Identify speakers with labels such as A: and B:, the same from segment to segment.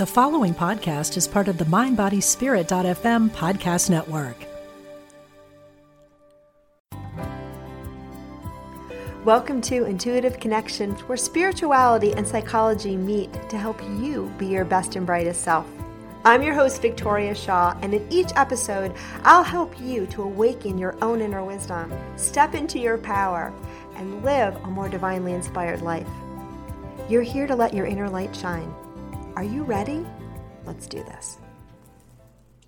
A: The following podcast is part of the MindBodySpirit.fm podcast network.
B: Welcome to Intuitive Connections, where spirituality and psychology meet to help you be your best and brightest self. I'm your host, Victoria Shaw, and in each episode, I'll help you to awaken your own inner wisdom, step into your power, and live a more divinely inspired life. You're here to let your inner light shine. Are you ready? Let's do this.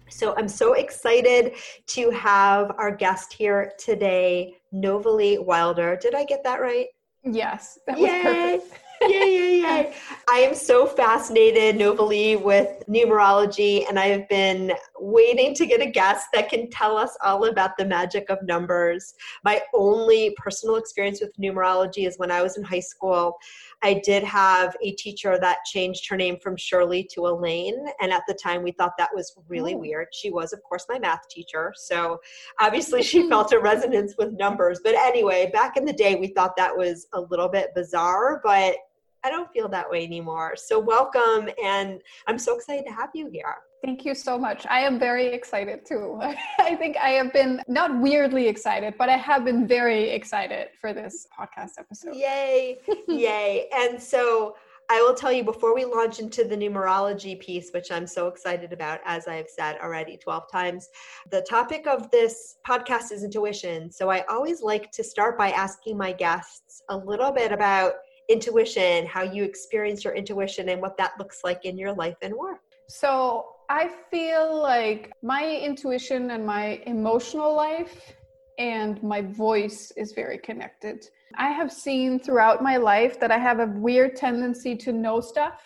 B: So, I'm so excited to have our guest here today, Novalee Wilder. Did I get that right?
C: Yes, that was Yay. perfect
B: yay, yay, yay. I am so fascinated, Novalee, with numerology, and I have been waiting to get a guest that can tell us all about the magic of numbers. My only personal experience with numerology is when I was in high school. I did have a teacher that changed her name from Shirley to Elaine. And at the time, we thought that was really oh. weird. She was, of course, my math teacher. So obviously, she hmm. felt a resonance with numbers. But anyway, back in the day, we thought that was a little bit bizarre. But I don't feel that way anymore. So, welcome. And I'm so excited to have you here.
C: Thank you so much. I am very excited too. I think I have been not weirdly excited, but I have been very excited for this podcast episode.
B: Yay! Yay. And so, I will tell you before we launch into the numerology piece, which I'm so excited about, as I've said already 12 times. The topic of this podcast is intuition. So I always like to start by asking my guests a little bit about intuition, how you experience your intuition, and what that looks like in your life and work.
C: So, I feel like my intuition and my emotional life and my voice is very connected. I have seen throughout my life that I have a weird tendency to know stuff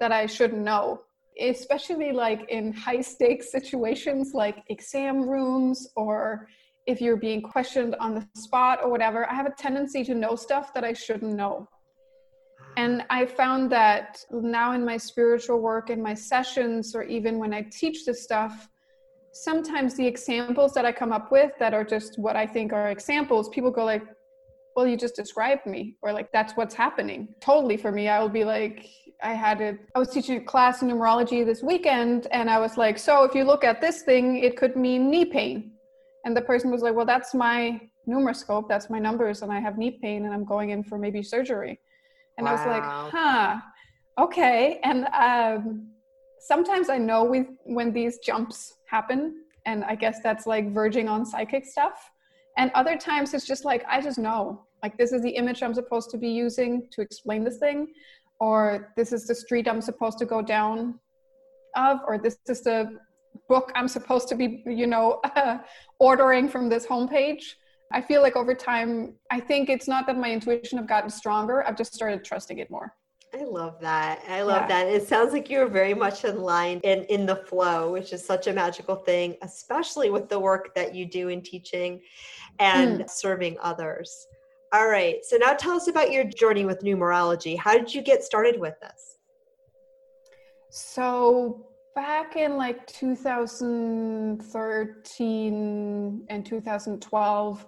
C: that I shouldn't know, especially like in high stakes situations like exam rooms or if you're being questioned on the spot or whatever, I have a tendency to know stuff that I shouldn't know. And I found that now in my spiritual work, in my sessions, or even when I teach this stuff, sometimes the examples that I come up with that are just what I think are examples, people go like, well, you just described me, or like, that's what's happening. Totally for me, I will be like, I had it, I was teaching a class in numerology this weekend, and I was like, so if you look at this thing, it could mean knee pain and the person was like well that's my numeroscope that's my numbers and i have knee pain and i'm going in for maybe surgery and wow. i was like huh okay and um, sometimes i know with when these jumps happen and i guess that's like verging on psychic stuff and other times it's just like i just know like this is the image i'm supposed to be using to explain this thing or this is the street i'm supposed to go down of or this is the book I'm supposed to be, you know, ordering from this homepage. I feel like over time, I think it's not that my intuition have gotten stronger. I've just started trusting it more.
B: I love that. I love yeah. that. It sounds like you're very much in line and in the flow, which is such a magical thing, especially with the work that you do in teaching and mm. serving others. All right. So now tell us about your journey with numerology. How did you get started with this?
C: So back in like 2013 and 2012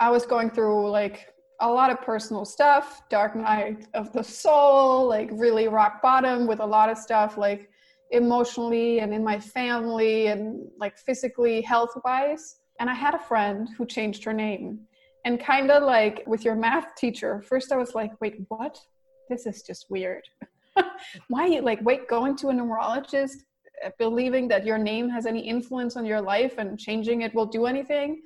C: i was going through like a lot of personal stuff dark night of the soul like really rock bottom with a lot of stuff like emotionally and in my family and like physically health wise and i had a friend who changed her name. And kind of like with your math teacher first i was like wait what? This is just weird. Why like wait going to a numerologist believing that your name has any influence on your life and changing it will do anything.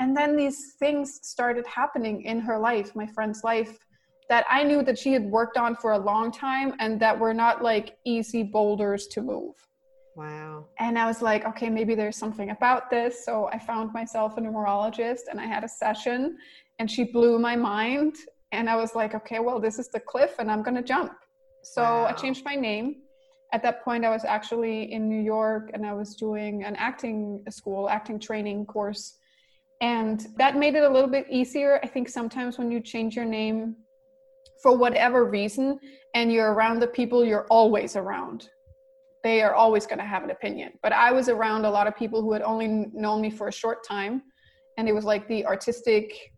C: And then these things started happening in her life, my friend's life, that I knew that she had worked on for a long time and that were not like easy boulders to move.
B: Wow.
C: And I was like, okay, maybe there's something about this. So I found myself a numerologist and I had a session and she blew my mind. And I was like, okay, well, this is the cliff and I'm going to jump. So wow. I changed my name at that point i was actually in new york and i was doing an acting school acting training course. And that made it a little bit easier i think sometimes when you change your name for whatever reason and you're around the people you're always around. They are always going to have an opinion. But i was around a lot of people who had only known me for a short time and it was like the artistic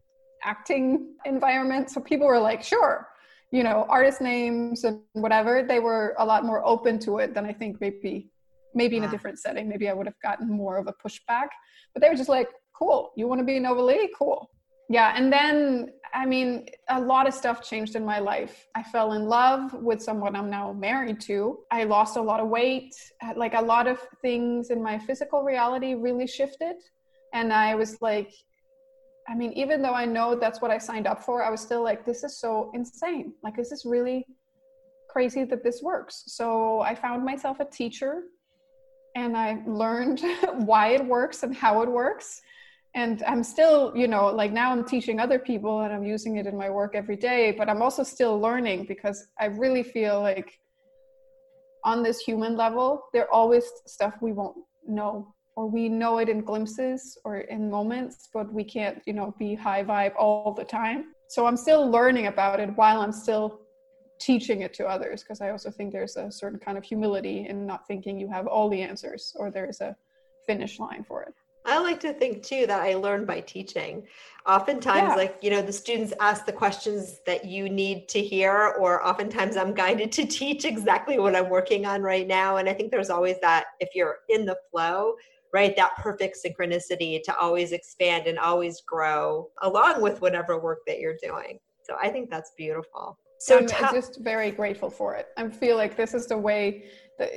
C: acting environment. So people were like sure you know artist names and whatever they were a lot more open to it than i think maybe maybe in a different setting. Maybe i would have gotten more of a pushback. But they were just like cool you want to be Novalee cool. Yeah and then i mean a lot of stuff changed in my life. I fell in love with someone i'm now married to. I lost a lot of weight. Uh, like a lot of things in my physical reality really shifted. And i was like I mean, even though I know that's what I signed up for, I was still like, this is so insane. Like, this is really crazy that this works? So I found myself a teacher and I learned why it works and how it works. And I'm still, you know, like now I'm teaching other people and I'm using it in my work every day, but I'm also still learning because I really feel like on this human level, there always stuff we won't know or we know it in glimpses or in moments but we can't you know be high vibe all the time so i'm still learning about it while i'm still teaching it to others because i also think there's a certain kind of humility in not thinking you have all the answers or there's a finish line for it
B: I like to think too that I learn by teaching. Oftentimes, yeah. like, you know, the students ask the questions that you need to hear, or oftentimes I'm guided to teach exactly what I'm working on right now. And I think there's always that if you're in the flow, right? That perfect synchronicity to always expand and always grow along with whatever work that you're doing. So i think that's beautiful. So
C: i'm ta- just very grateful for it. I feel like this is the way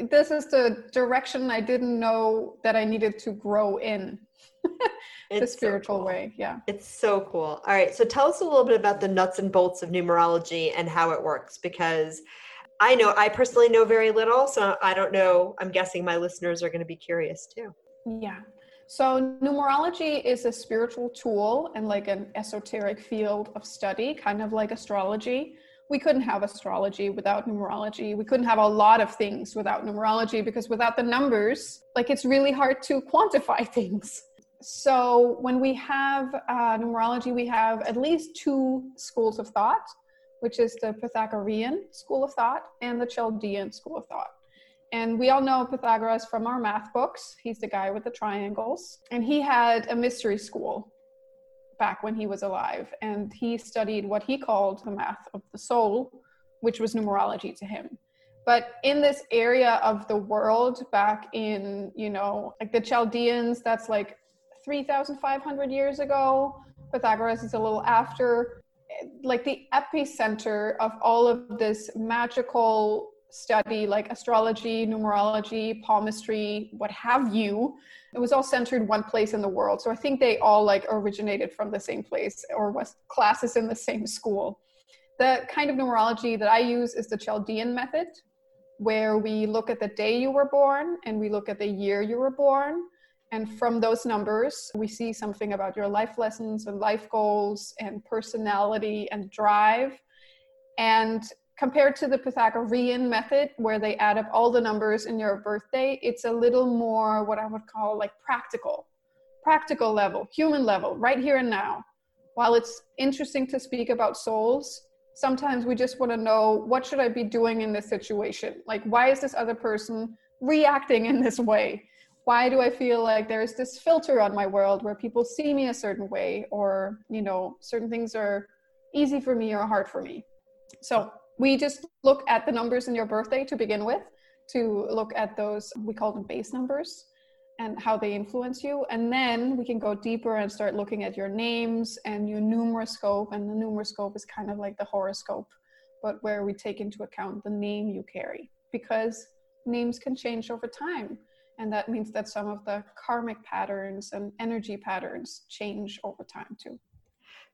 C: this is the direction i didn't know that i needed to grow in. The spiritual so cool. way yeah.
B: It's so cool. All right so tell us a little bit about the nuts and bolts of numerology and how it works because i know i personally know very little so i don't know. I'm guessing my listeners are going to be curious too
C: yeah. So numerology is a spiritual tool and like an esoteric field of study, kind of like astrology. We couldn't have astrology without numerology. We couldn't have a lot of things without numerology because without the numbers, like it's really hard to quantify things. So when we have uh, numerology, we have at least two schools of thought, which is the Pythagorean school of thought and the Chaldean school of thought. And we all know Pythagoras from our math books. He's the guy with the triangles. And he had a mystery school back when he was alive. And he studied what he called the math of the soul, which was numerology to him. But in this area of the world, back in, you know, like the Chaldeans, that's like 3,500 years ago. Pythagoras is a little after. Like the epicenter of all of this magical study like astrology, numerology, palmistry, what have you. It was all centered one place in the world. So I think they all like originated from the same place or was classes in the same school. The kind of numerology that I use is the Chaldean method, where we look at the day you were born and we look at the year you were born. And from those numbers, we see something about your life lessons and life goals and personality and drive. And compared to the Pythagorean method, where they add up all the numbers in your birthday, it's a little more what I would call like practical, practical level, human level, right here and now. While it's interesting to speak about souls, sometimes we just want to know what should I be doing in this situation? Like, why is this other person reacting in this way? Why do I feel like there's this filter on my world where people see me a certain way, or, you know, certain things are easy for me or hard for me? So we just look at the numbers in your birthday to begin with to look at those we call them base numbers and how they influence you. And then we can go deeper and start looking at your names and your numeroscope. And the numeroscope is kind of like the horoscope but where we take into account the name you carry because names can change over time. And that means that some of the karmic patterns and energy patterns change over time too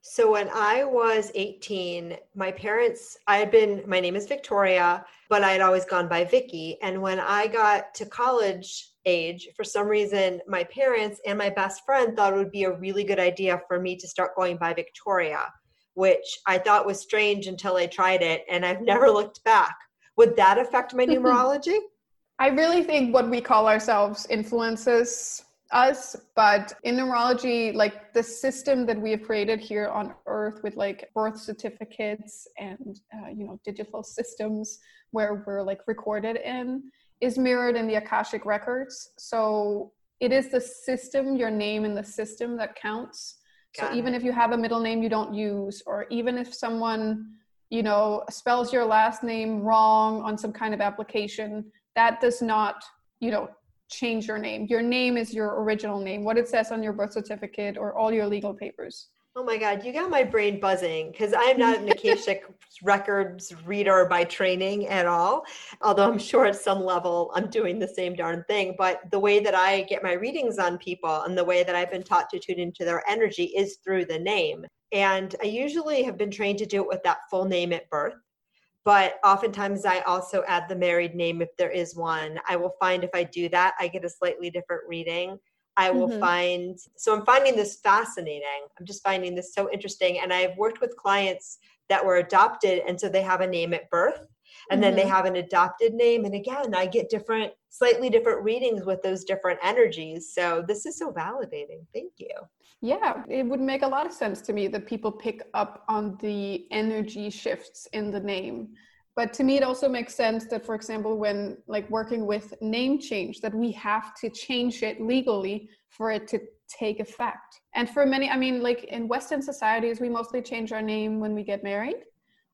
B: so when I was 18, my parents, I had been, my name is Victoria, but I had always gone by Vicky. And when I got to college age, for some reason, my parents and my best friend thought it would be a really good idea for me to start going by Victoria, which I thought was strange until I tried it. And I've never looked back. Would that affect my numerology?
C: I really think what we call ourselves influences us but in numerology like the system that we have created here on earth with like birth certificates and uh, you know digital systems where we're like recorded in is mirrored in the akashic records so it is the system your name in the system that counts Got so it. even if you have a middle name you don't use or even if someone you know, spells your last name wrong on some kind of application, that does not, you know, change your name. Your name is your original name, what it says on your birth certificate or all your legal papers.
B: Oh my God, you got my brain buzzing because I'm not an Akashic records reader by training at all. Although I'm sure at some level I'm doing the same darn thing. But the way that I get my readings on people and the way that I've been taught to tune into their energy is through the name. And I usually have been trained to do it with that full name at birth. But oftentimes I also add the married name if there is one. I will find if I do that, I get a slightly different reading. I will mm-hmm. find, so I'm finding this fascinating. I'm just finding this so interesting. And I've worked with clients that were adopted, and so they have a name at birth and mm-hmm. then they mm-hmm. have an adopted name and again i get different slightly different readings with those different energies so this is so validating thank you
C: yeah it would make a lot of sense to me that people pick up on the energy shifts in the name. But to me it also makes sense that for example when like working with name change that we have to change it legally for it to take effect. And for many i mean like in western societies we mostly change our name when we get married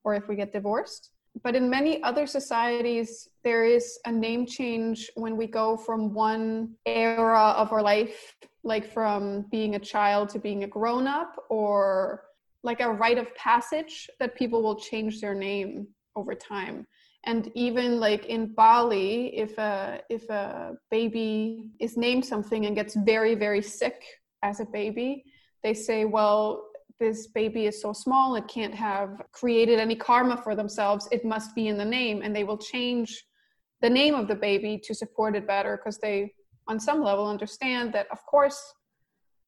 C: or if we get divorced but in many other societies, there is a name change when we go from one era of our life, like from being a child to being a grown up, or like a rite of passage that people will change their name over time. And even like in Bali, if a if a baby is named something and gets very very sick as a baby, they say, well, this baby is so small, it can't have created any karma for themselves. It must be in the name. And they will change the name of the baby to support it better because they, on some level, understand that, of course,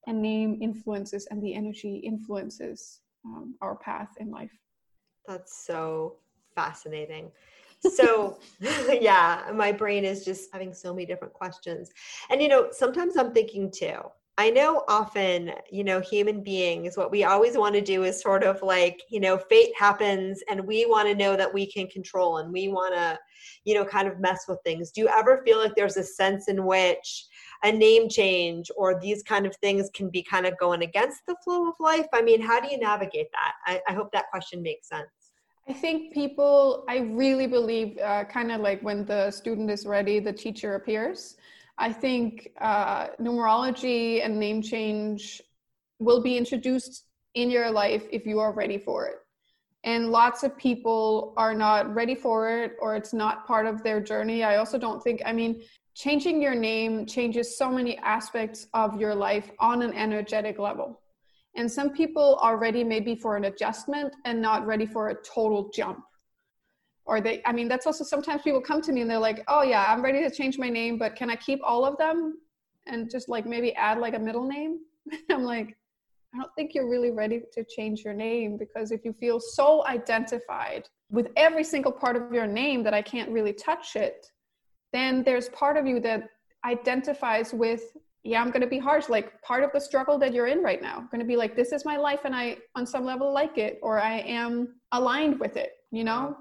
C: a name influences and the energy influences um, our path in life.
B: That's so fascinating. So, yeah, my brain is just having so many different questions. And, you know, sometimes I'm thinking too, I know often, you know, human beings, what we always want to do is sort of like, you know, fate happens and we want to know that we can control and we want to, you know, kind of mess with things. Do you ever feel like there's a sense in which a name change or these kind of things can be kind of going against the flow of life? I mean, how do you navigate that? I, I hope that question makes sense.
C: I think people, I really believe, uh, kind of like when the student is ready, the teacher appears. I think uh, numerology and name change will be introduced in your life if you are ready for it. And lots of people are not ready for it or it's not part of their journey. I also don't think, I mean, changing your name changes so many aspects of your life on an energetic level. And some people are ready maybe for an adjustment and not ready for a total jump or they i mean that's also sometimes people come to me and they're like oh yeah i'm ready to change my name but can i keep all of them and just like maybe add like a middle name? I'm like i don't think you're really ready to change your name because if you feel so identified with every single part of your name that i can't really touch it then there's part of you that identifies with yeah i'm going to be harsh like part of the struggle that you're in right now. Going to be like this is my life and i on some level like it or i am aligned with it you know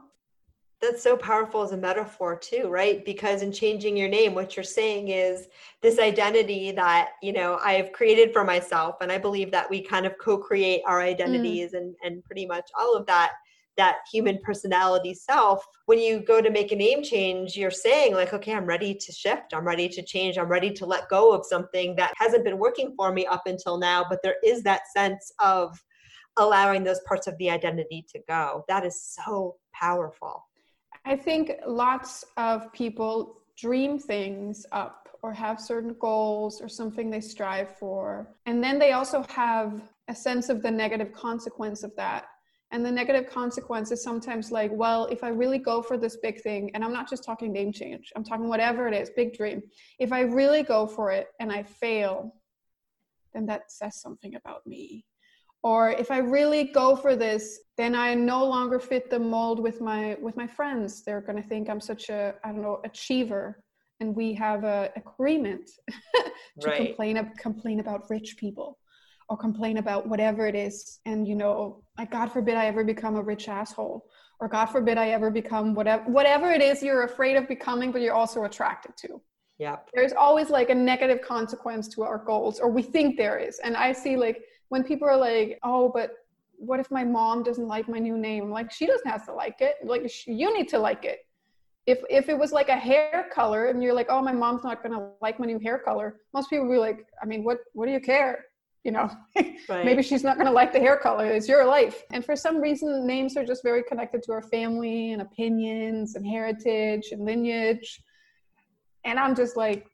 B: that's so powerful as a metaphor too right? Because in changing your name what you're saying is this identity that you know i have created for myself and i believe that we kind of co-create our mm. identities mm. and and pretty much all of that that human personality self. When you go to make a name change you're saying like okay i'm ready to shift. I'm ready to change. I'm ready to let go of something that hasn't been working for me up until now. But there is that sense of allowing those parts of the identity to go. That is so powerful
C: I think lots of people dream things up or have certain goals or something they strive for. And then they also have a sense of the negative consequence of that. And the negative consequence is sometimes like, well, if I really go for this big thing, and I'm not just talking name change, I'm talking whatever it is, big dream. If I really go for it and I fail, then that says something about me or if i really go for this then i no longer fit the mold with my with my friends. They're going to think i'm such a i don't know achiever. And we have a agreement to right. complain complain about rich people or complain about whatever it is. And you know like god forbid i ever become a rich asshole or god forbid i ever become whatever whatever it is you're afraid of becoming but you're also attracted to
B: yeah
C: there's always like a negative consequence to our goals or we think there is and i see like when people are like, oh, but what if my mom doesn't like my new name? Like she doesn't have to like it. Like you need to like it. If if it was like a hair color and you're like, oh, my mom's not gonna like my new hair color, most people would be like, I mean, what what do you care? You know, right. maybe she's not gonna like the hair color. It's your life. And for some reason, names are just very connected to our family and opinions and heritage and lineage. And I'm just like,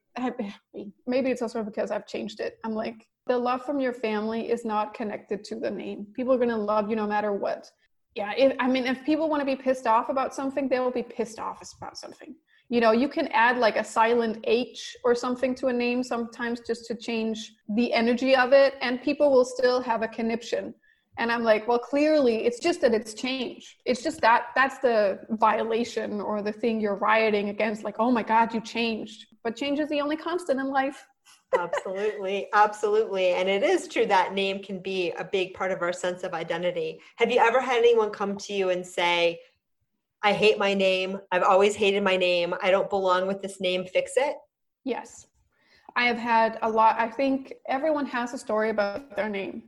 C: maybe it's also because I've changed it. I'm like, the love from your family is not connected to the name. People are going to love you no matter what. Yeah, if, I mean, if people want to be pissed off about something, they will be pissed off about something. You know, you can add like a silent H or something to a name sometimes just to change the energy of it, and people will still have a conniption. And I'm like, well, clearly it's just that it's changed. It's just that that's the violation or the thing you're rioting against. Like, oh my God, you changed. But change is the only constant in life.
B: Absolutely. Absolutely. And it is true that name can be a big part of our sense of identity. Have you ever had anyone come to you and say i hate my name. I've always hated my name. I don't belong with this name. Fix it
C: yes. I have had a lot. I think everyone has a story about their name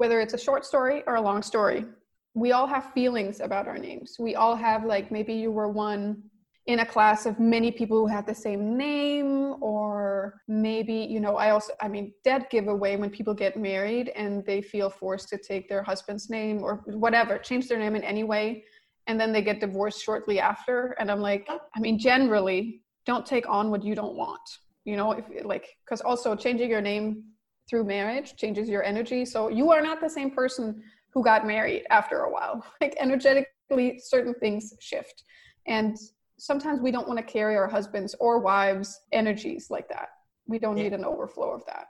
C: whether it's a short story or a long story. We all have feelings about our names. We all have like maybe you were one in a class of many people who had the same name or maybe you know i also i mean dead giveaway when people get married and they feel forced to take their husband's name or whatever change their name in any way and then they get divorced shortly after. And i'm like i mean generally don't take on what you don't want you know if like because also changing your name through marriage changes your energy. So you are not the same person who got married after a while. Like energetically certain things shift. And sometimes we don't want to carry our husbands or wives energies like that. We don't yeah. need an overflow of that.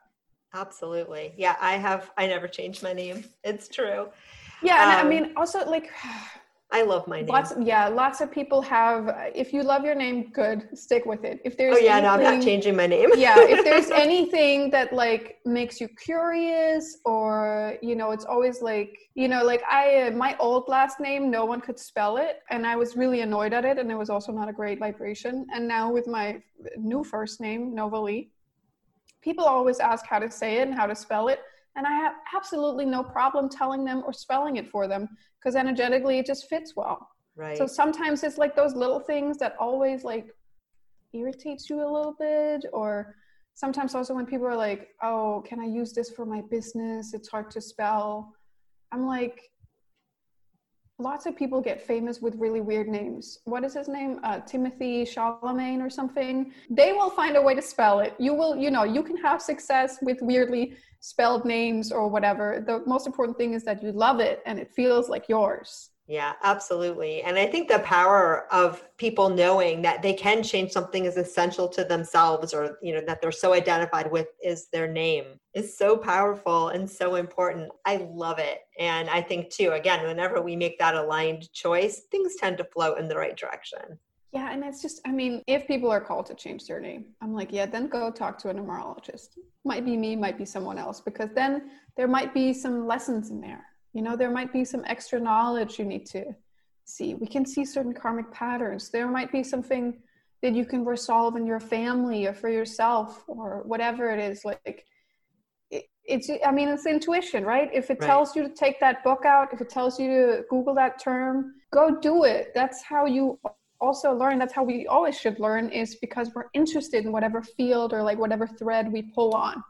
B: Absolutely. Yeah i have i never changed my name. It's true.
C: Yeah and um, i mean also like
B: I love my name.
C: Lots, yeah, lots of people have. If you love your name, good, stick with it. If there's,
B: oh yeah, anything, no, I'm not changing my name.
C: yeah, if there's anything that like makes you curious, or you know, it's always like you know, like I, uh, my old last name, no one could spell it, and I was really annoyed at it, and it was also not a great vibration. And now with my new first name, Novalee, people always ask how to say it and how to spell it and I have absolutely no problem telling them or spelling it for them because energetically it just fits well.
B: Right.
C: So sometimes it's like those little things that always like irritates you a little bit or sometimes also when people are like, "Oh, can I use this for my business? It's hard to spell." I'm like lots of people get famous with really weird names. What is his name? Uh, Timothy Chalamet or something. They will find a way to spell it. You will, you know, you can have success with weirdly spelled names or whatever. The most important thing is that you love it and it feels like yours.
B: Yeah, absolutely. And I think the power of people knowing that they can change something as essential to themselves or, you know, that they're so identified with is their name is so powerful and so important. I love it. And I think too, again, whenever we make that aligned choice, things tend to flow in the right direction.
C: Yeah, and it's just, I mean, if people are called to change their name, I'm like, yeah, then go talk to a numerologist. Might be me, might be someone else, because then there might be some lessons in there. You know, there might be some extra knowledge you need to see. We can see certain karmic patterns. There might be something that you can resolve in your family or for yourself or whatever it is. Like, it's, I mean, it's intuition, right? If it right. tells you to take that book out, if it tells you to Google that term, go do it. That's how you also learn that's how we always should learn is because we're interested in whatever field or like whatever thread we pull on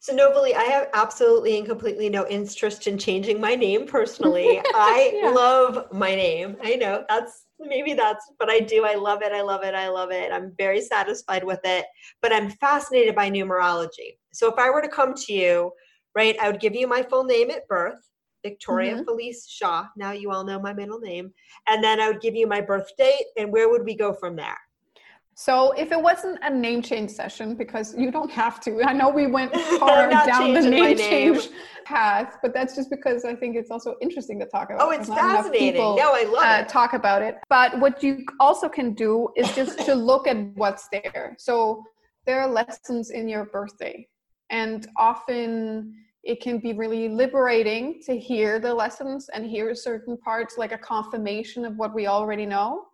B: so Novalee, I have absolutely and completely no interest in changing my name personally. I yeah. love my name. I know that's maybe that's but I do. I love it. I love it. I love it. I'm very satisfied with it. But I'm fascinated by numerology. So if I were to come to you, right, I would give you my full name at birth. Victoria mm-hmm. Felice Shaw. Now you all know my middle name. And then I would give you my birth date, and where would we go from there?
C: So if it wasn't a name change session, because you don't have to, I know we went far down the name, name, change path, but that's just because I think it's also interesting to talk about.
B: Oh, it's fascinating. People, no, I love uh,
C: it. Talk about it. But what you also can do is just to look at what's there. So there are lessons in your birthday, and often it can be really liberating to hear the lessons and hear certain parts like a confirmation of what we already know.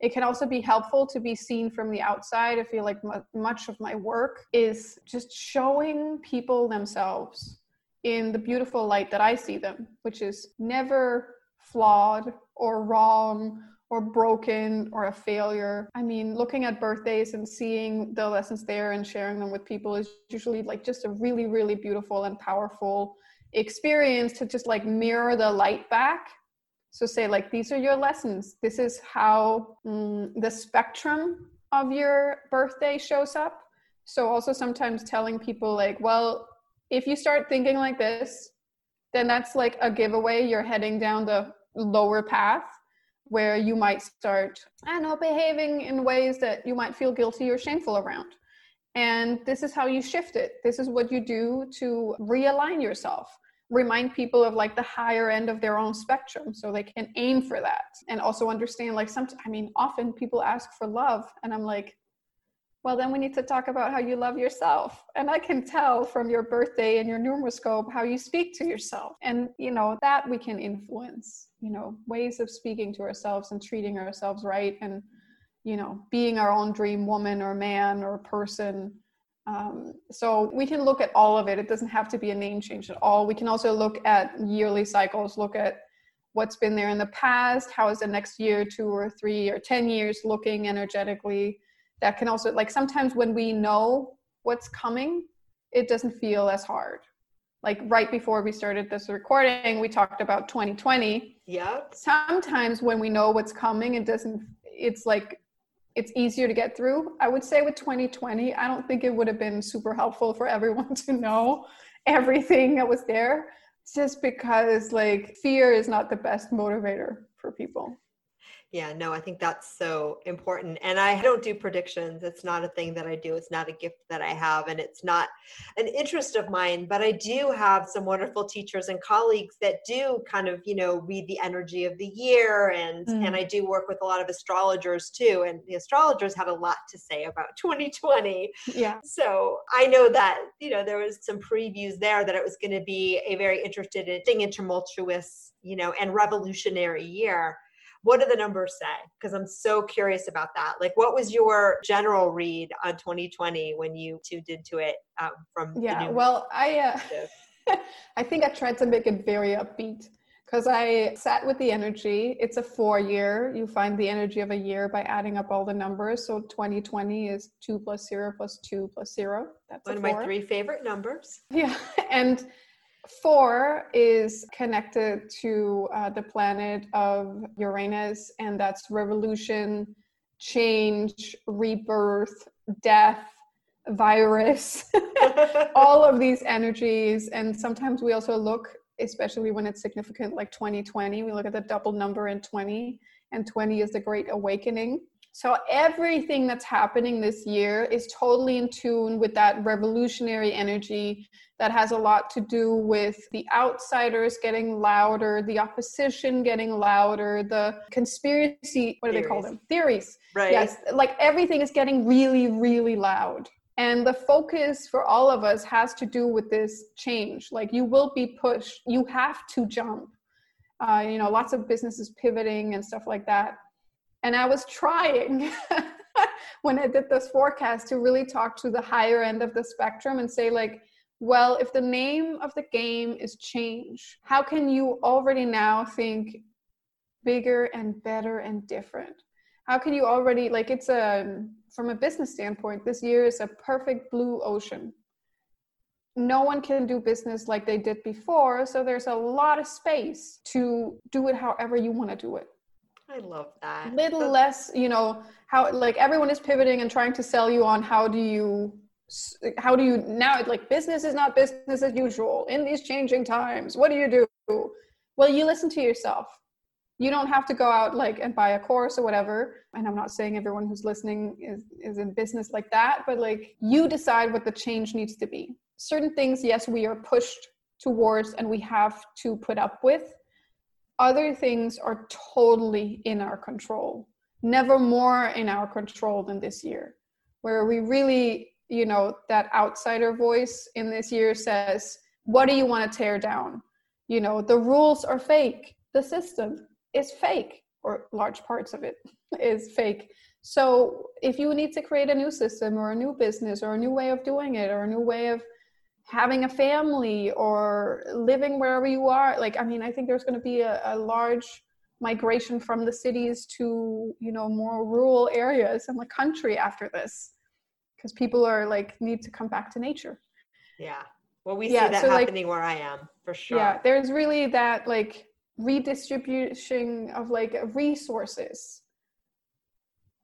C: It can also be helpful to be seen from the outside. I feel like much of my work is just showing people themselves. in the beautiful light that I see them, which is never flawed or wrong or broken or a failure. I mean, looking at birthdays and seeing the lessons there and sharing them with people is usually like just a really, really beautiful and powerful experience to just like mirror the light back. So, say, like, these are your lessons. This is how mm, the spectrum of your birthday shows up. So, also sometimes telling people, like, well, if you start thinking like this, then that's like a giveaway. You're heading down the lower path where you might start, I don't know, behaving in ways that you might feel guilty or shameful around. And this is how you shift it. This is what you do to realign yourself. Remind people of like the higher end of their own spectrum so they can aim for that. And also understand, like, some, I mean, often people ask for love, and I'm like, well, then we need to talk about how you love yourself. And I can tell from your birthday and your numeroscope how you speak to yourself. And, you know, that we can influence, you know, ways of speaking to ourselves and treating ourselves right and, you know, being our own dream woman or man or person. Um, so we can look at all of it. It doesn't have to be a name change at all. We can also look at yearly cycles, look at what's been there in the past, how is the next year, two or three or 10 years looking energetically? That can also like sometimes when we know what's coming it doesn't feel as hard. Like right before we started this recording we talked about 2020
B: yeah
C: sometimes when we know what's coming it doesn't it's like it's easier to get through. I would say with 2020 i don't think it would have been super helpful for everyone to know everything that was there just because like fear is not the best motivator for people
B: yeah, no, I think that's so important. And I don't do predictions. It's not a thing that I do. It's not a gift that I have. And it's not an interest of mine. But I do have some wonderful teachers and colleagues that do kind of, you know, read the energy of the year. And mm. and I do work with a lot of astrologers too. And the astrologers had a lot to say about 2020.
C: Yeah.
B: So I know that, you know, there was some previews there that it was going to be a very interested and tumultuous, you know, and revolutionary year what do the numbers say? Because I'm so curious about that. Like, what was your general read on 2020 when you tuned into it um, from?
C: Yeah, well, I uh, I think I tried to make it very upbeat because I sat with the energy. It's a four year. You find the energy of a year by adding up all the numbers. So 2020 is two plus zero plus two plus zero.
B: That's one of my three favorite numbers.
C: Yeah, and Four is connected to uh, the planet of Uranus, and that's revolution, change, rebirth, death, virus, all of these energies. And sometimes we also look, especially when it's significant, like 2020, we look at the double number in 20, and 20 is the great awakening. So everything that's happening this year is totally in tune with that revolutionary energy that has a lot to do with the outsiders getting louder, the opposition getting louder, the conspiracy, what do they call them? Theories.
B: Right.
C: Yes. Like everything is getting really, really loud. And the focus for all of us has to do with this change. Like you will be pushed, you have to jump. Uh, you know, lots of businesses pivoting and stuff like that. And I was trying when I did this forecast to really talk to the higher end of the spectrum and say, like, well, if the name of the game is change, how can you already now think bigger and better and different? How can you already, like, it's a, from a business standpoint, this year is a perfect blue ocean. No one can do business like they did before, so there's a lot of space to do it however you want to do it.
B: I love that.
C: Little less, you know, how like everyone is pivoting and trying to sell you on how do you how do you now like business is not business as usual in these changing times. What do you do? Well you listen to yourself. You don't have to go out like and buy a course or whatever. And i'm not saying everyone who's listening is is in business like that but like you decide what the change needs to be. Certain things yes we are pushed towards and we have to put up with other things are totally in our control. Never more in our control than this year where we really you know that outsider voice in this year says what do you want to tear down? You know the rules are fake. The system is fake or large parts of it is fake. So if you need to create a new system or a new business or a new way of doing it or a new way of having a family or living wherever you are like i mean i think there's going to be a, a large migration from the cities to you know more rural areas in the country after this because people are like need to come back to nature.
B: Yeah. Well we yeah, see that so happening like, where i am for sure.
C: Yeah there's really that like redistribution of like resources.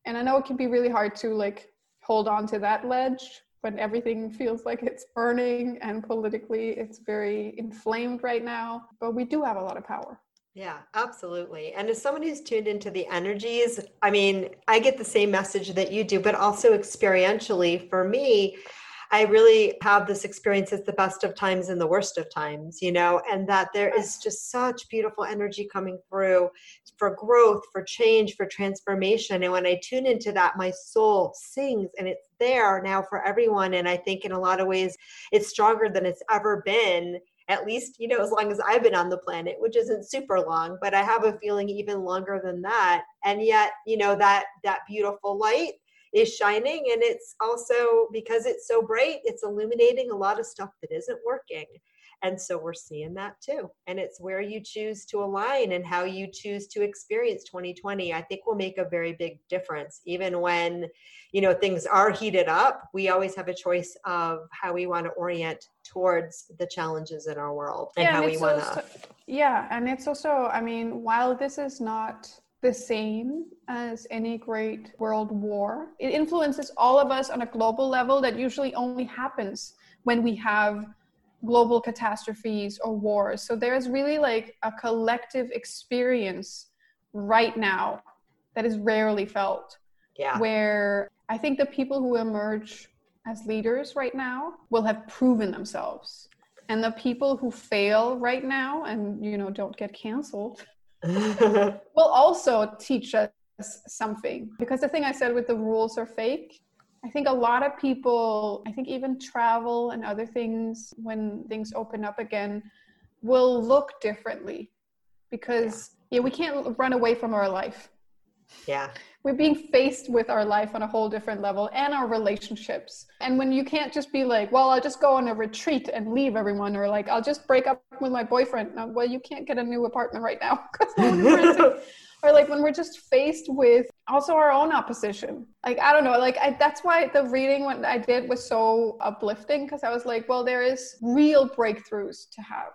C: And i know it can be really hard to like hold on to that ledge when everything feels like it's burning and politically it's very inflamed right now but we do have a lot of power
B: yeah, absolutely. And as someone who's tuned into the energies, I mean, I get the same message that you do, but also experientially for me, I really have this experience as the best of times and the worst of times, you know, and that there is just such beautiful energy coming through for growth, for change, for transformation. And when I tune into that, my soul sings and it's there now for everyone. And I think in a lot of ways, it's stronger than it's ever been at least you know as long as i've been on the planet which isn't super long but i have a feeling even longer than that and yet you know that that beautiful light is shining and it's also because it's so bright it's illuminating a lot of stuff that isn't working and so we're seeing that too. And it's where you choose to align and how you choose to experience 2020. I think will make a very big difference. Even when, you know, things are heated up, we always have a choice of how we want to orient towards the challenges in our world and yeah, how and we want to.
C: Yeah. And it's also, I mean, while this is not the same as any great world war. It influences all of us on a global level that usually only happens when we have global catastrophes or wars. So there's really like a collective experience right now that is rarely felt.
B: Yeah.
C: Where I think the people who emerge as leaders right now will have proven themselves. And the people who fail right now and you know don't get canceled will also teach us something. Because the thing I said with the rules are fake, I think a lot of people, I think even travel and other things, when things open up again, will look differently because, yeah, we can't run away from our life.
B: Yeah.
C: We're being faced with our life on a whole different level and our relationships. And when you can't just be like, well, I'll just go on a retreat and leave everyone, or like, I'll just break up with my boyfriend. well, you can't get a new apartment right now because or like when we're just faced with also our own opposition like i don't know like I, that's why the reading what i did was so uplifting because i was like well there is real breakthroughs to have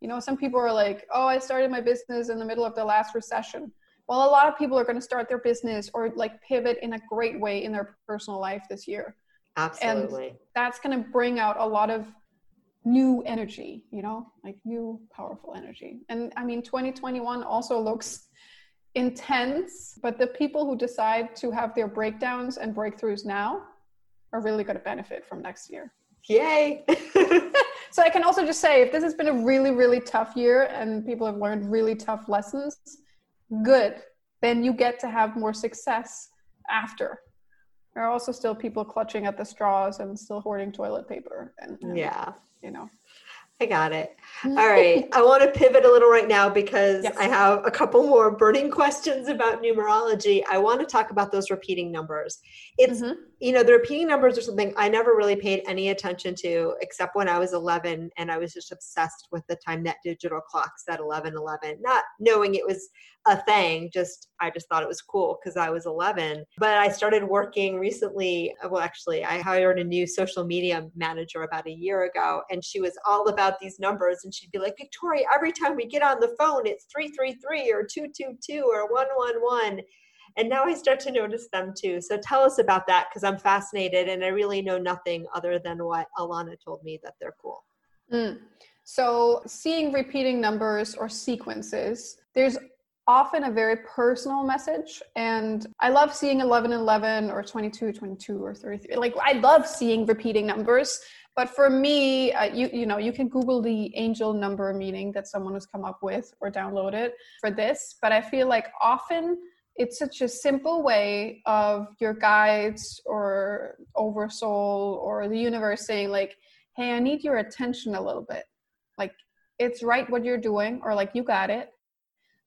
C: you know some people are like oh i started my business in the middle of the last recession well a lot of people are going to start their business or like pivot in a great way in their personal life this year
B: absolutely
C: and that's going to bring out a lot of new energy you know like new powerful energy and i mean 2021 also looks intense, but the people who decide to have their breakdowns and breakthroughs now are really going to benefit from next year.
B: Yay!
C: so I can also just say if this has been a really, really tough year and people have learned really tough lessons, good. Then you get to have more success after. There are also still people clutching at the straws and still hoarding toilet paper and, and
B: yeah,
C: you know.
B: I got it. All right. I want to pivot a little right now because yes. I have a couple more burning questions about numerology. I want to talk about those repeating numbers. It's, mm-hmm. you know, the repeating numbers are something I never really paid any attention to except when I was 11 and I was just obsessed with the time that digital clock said 11 11, not knowing it was a thing, just I just thought it was cool because I was 11. But I started working recently. Well, actually, I hired a new social media manager about a year ago and she was all about these numbers and she'd be like victoria every time we get on the phone it's 333 or 222 or 111 and now i start to notice them too. So tell us about that because i'm fascinated and i really know nothing other than what alana told me that they're cool.
C: Mm. so seeing repeating numbers or sequences there's often a very personal message and i love seeing 11 11 or 22 22 or 33 like i love seeing repeating numbers but for me, uh, you you know you can Google the angel number meaning that someone has come up with or download it for this. But I feel like often it's such a simple way of your guides or oversoul or the universe saying like, "Hey, I need your attention a little bit. Like it's right what you're doing, or like you got it,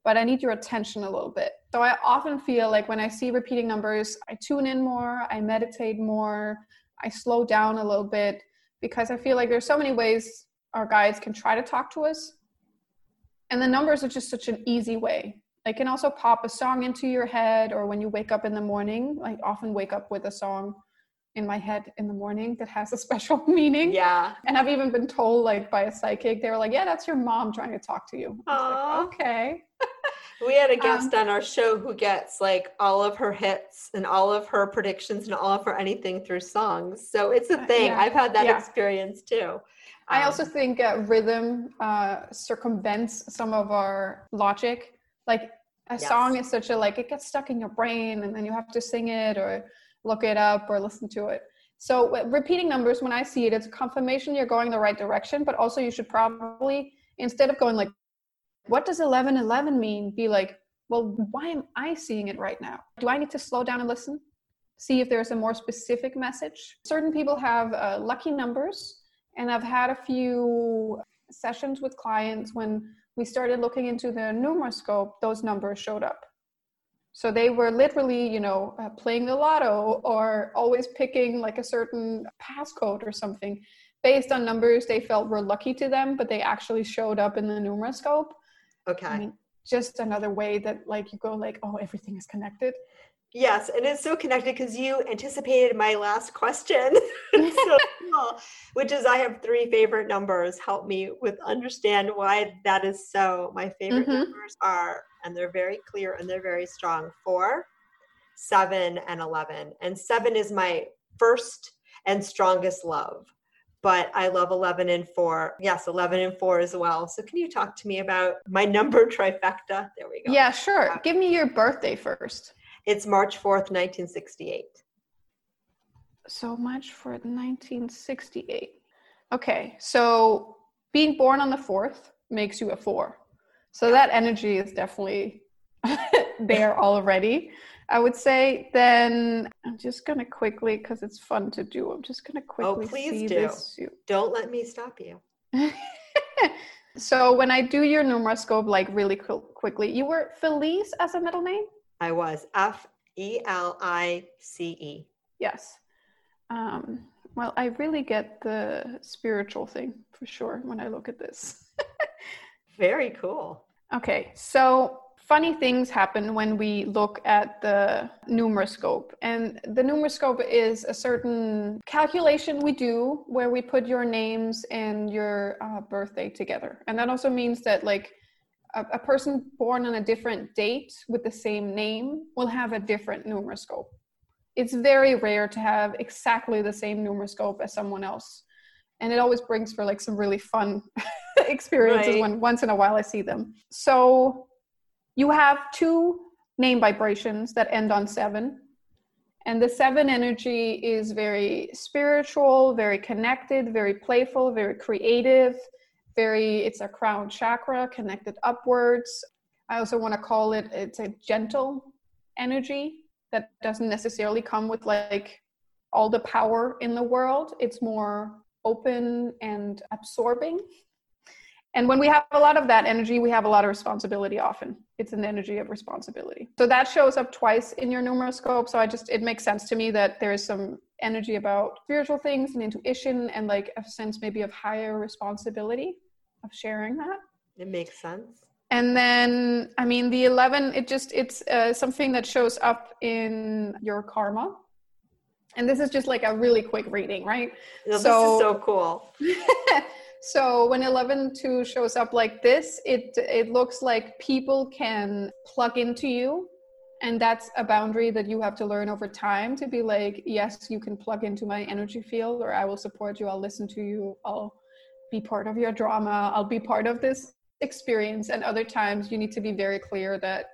C: but I need your attention a little bit." So I often feel like when I see repeating numbers, I tune in more, I meditate more, I slow down a little bit because I feel like there's so many ways our guides can try to talk to us. And the numbers are just such an easy way. They can also pop a song into your head, or when you wake up in the morning, I often wake up with a song in my head in the morning that has a special meaning.
B: Yeah.
C: And I've even been told, like, by a psychic, they were like, yeah, that's your mom trying to talk to you. Like, okay.
B: we had a guest um, on our show who gets like all of her hits and all of her predictions and all of her anything through songs. So it's a uh, thing. Yeah. I've had that yeah. experience too.
C: I um, also think uh, rhythm uh, circumvents some of our logic. Like a yes. song is such a like it gets stuck in your brain, and then you have to sing it or look it up or listen to it. So repeating numbers, when I see it, it's a confirmation you're going the right direction. But also, you should probably instead of going like, "What does 1111 mean?" Be like, "Well, why am I seeing it right now? Do I need to slow down and listen?" See if there's a more specific message. Certain people have uh, lucky numbers and I've had a few sessions with clients when we started looking into the numeroscope, those numbers showed up. So they were literally, you know, uh, playing the lotto or always picking like a certain passcode or something based on numbers they felt were lucky to them, but they actually showed up in the numeroscope.
B: Okay. I
C: mean, just another way that like you go like, oh, everything is connected.
B: Yes, and it's so connected because you anticipated my last question. so cool. Which is I have three favorite numbers. Help me with understand why that is so. My favorite mm-hmm. numbers are, and they're very clear and they're very strong. Four, seven, and eleven. And seven is my first and strongest love. But I love 11 and 4. Yes, 11 and 4 as well. So, can you talk to me about my number trifecta? There we go.
C: Yeah, sure. Uh, Give me your birthday first.
B: It's March 4th, 1968.
C: So March 4th, 1968. Okay, so being born on the 4th makes you a 4. So that energy is definitely there already. I would say then I'm just gonna quickly because it's fun to do. I'm just gonna oh, quickly.
B: Oh, please
C: see
B: do.
C: This.
B: Don't let me stop you.
C: so when I do your numeroscope, like really quickly, you were Felice as a middle name.
B: I was F E L I C E.
C: Yes. Um, well, I really get the spiritual thing for sure when I look at this.
B: Very cool.
C: Okay, so funny things happen when we look at the numeroscope. And the numeroscope is a certain calculation we do where we put your names and your uh, birthday together. And that also means that, like, a, a person born on a different date with the same name will have a different numeroscope. It's very rare to have exactly the same numeroscope as someone else. And it always brings for like some really fun experiences right. when once in a while I see them. So you have two name vibrations that end on seven. And the seven energy is very spiritual, very connected, very playful, very creative, very it's a crown chakra connected upwards. I also want to call it it's a gentle energy that doesn't necessarily come with like all the power in the world. It's more open and absorbing and when we have a lot of that energy we have a lot of responsibility often it's an energy of responsibility so that shows up twice in your numeroscope so i just it makes sense to me that there is some energy about spiritual things and intuition and like a sense maybe of higher responsibility of sharing that.
B: It makes sense.
C: And then, I mean, the 11, it just, it's uh, something that shows up in your karma. And this is just like a really quick reading, right?
B: No, so, this is so cool.
C: so when 11 2 shows up like this, it, it looks like people can plug into you. And that's a boundary that you have to learn over time to be like yes you can plug into my energy field or i will support you. I'll listen to you. I'll be part of your drama. I'll be part of this experience. And other times you need to be very clear that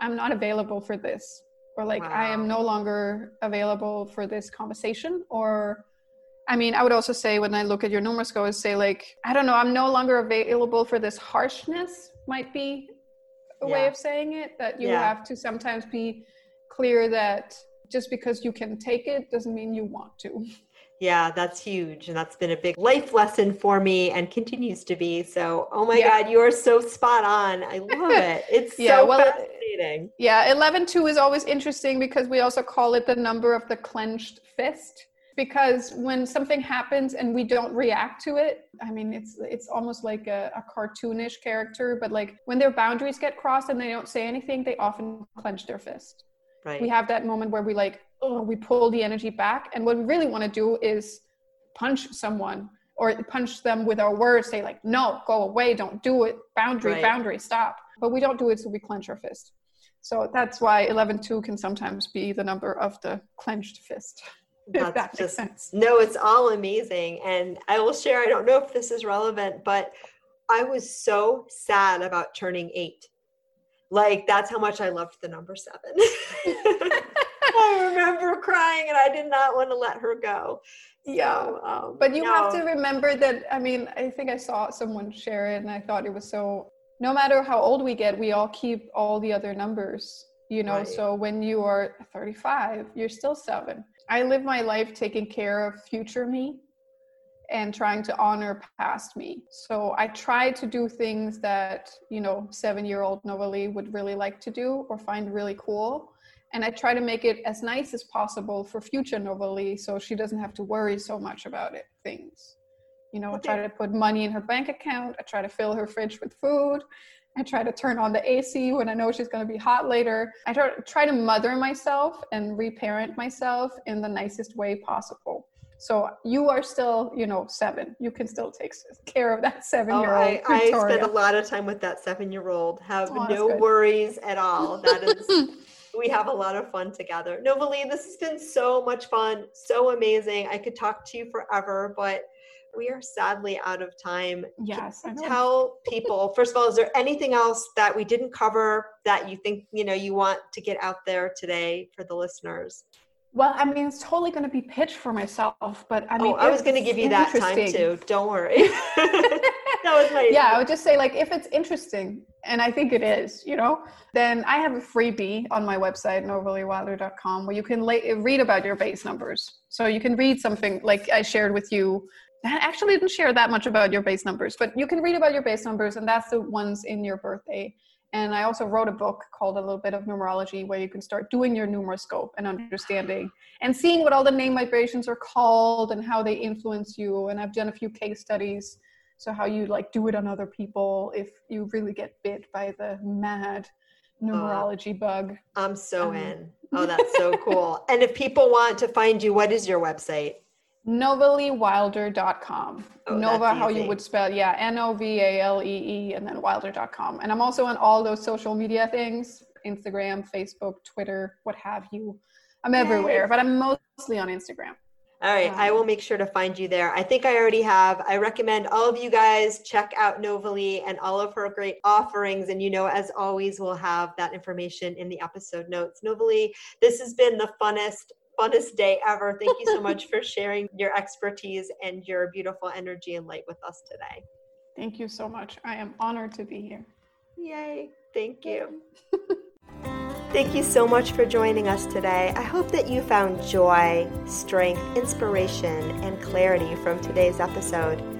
C: i'm not available for this or like wow. i am no longer available for this conversation or i mean i would also say when i look at your numeroscope say like i don't know i'm no longer available for this harshness might be a yeah. way of saying it that you yeah. have to sometimes be clear that just because you can take it doesn't mean you want to
B: Yeah, that's huge. And that's been a big life lesson for me and continues to be. So, oh my yeah. God, you are so spot on. I love it. It's yeah, so well, uh, fascinating.
C: Yeah, 11 2 is always interesting because we also call it the number of the clenched fist. Because when something happens and we don't react to it i mean it's it's almost like a, a, cartoonish character but like when their boundaries get crossed and they don't say anything they often clench their fist. Right. we have that moment where we like oh we pull the energy back and what we really want to do is punch someone or punch them with our words say like no go away don't do it boundary right. boundary stop. But we don't do it so we clench our fist. So that's why 11-2 can sometimes be the number of the clenched fist
B: That's that just sense. no, it's all amazing. And I will share, I don't know if this is relevant, but I was so sad about turning eight. Like that's how much I loved the number seven. I remember crying and I did not want to let her go.
C: Yeah. So, um, but you no. have to remember that, I mean, I think I saw someone share it and I thought it was so, no matter how old we get, we all keep all the other numbers, you know? Right. So when you are 35, you're still seven I live my life taking care of future me and trying to honor past me. So I try to do things that, you know, seven year old Novalee would really like to do or find really cool. And I try to make it as nice as possible for future Novalee so she doesn't have to worry so much about it, things. You know, okay. I try to put money in her bank account. I try to fill her fridge with food. I try to turn on the AC when I know she's going to be hot later. I try, try to mother myself and reparent myself in the nicest way possible. So you are still, you know, seven. You can still take care of that oh, seven-year-old.
B: Oh, I, I spend a lot of time with that seven-year-old. Have oh, no worries at all. That is, we have a lot of fun together. Novalee, this has been so much fun, so amazing. I could talk to you forever, but we are sadly out of time.
C: Yes.
B: Tell people, first of all, is there anything else that we didn't cover that you think, you know, you want to get out there today for the listeners?
C: Well, I mean, it's totally going to be pitched for myself, but I oh, mean,
B: oh, I was going to give you that time too. Don't worry. that
C: was my yeah. I would just say like if it's interesting, and I think it is, you know, then I have a freebie on my website novaleewilder.com where you can la- read about your base numbers. So you can read something like I shared with you I actually didn't share that much about your base numbers, but you can read about your base numbers, and that's the ones in your birthday. And I also wrote a book called A Little Bit of Numerology, where you can start doing your numeroscope and understanding and seeing what all the name vibrations are called and how they influence you. And I've done a few case studies, so how you like do it on other people if you really get bit by the mad numerology uh, bug.
B: I'm so um, in. Oh, that's so cool. and if people want to find you, what is your website?
C: novaleewilder.com. Oh, Nova, how you would spell, yeah, N O V A L E E, and then wilder.com. And I'm also on all those social media things Instagram, Facebook, Twitter, what have you. I'm Yay. everywhere, but I'm mostly on Instagram.
B: All right, um, I will make sure to find you there. I think I already have. I recommend all of you guys check out Novalee and all of her great offerings. And you know, as always, we'll have that information in the episode notes. Novalee, this has been the funnest funnest day ever. Thank you so much for sharing your expertise and your beautiful energy and light with us today.
C: Thank you so much. I am honored to be here.
B: Yay. Thank you. Thank you so much for joining us today. I hope that you found joy, strength, inspiration, and clarity from today's episode.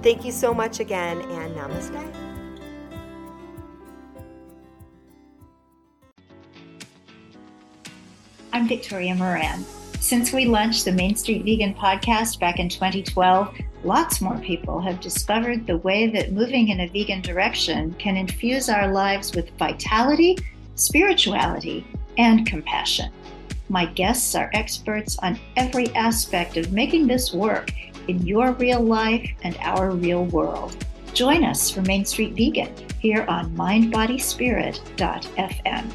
B: Thank you so much again, and namaste.
D: I'm Victoria Moran. Since we launched the Main Street Vegan podcast back in 2012, lots more people have discovered the way that moving in a vegan direction can infuse our lives with vitality, spirituality, and compassion. My guests are experts on every aspect of making this work in your real life and our real world. Join us for Main Street Vegan here on mindbodyspirit.fm.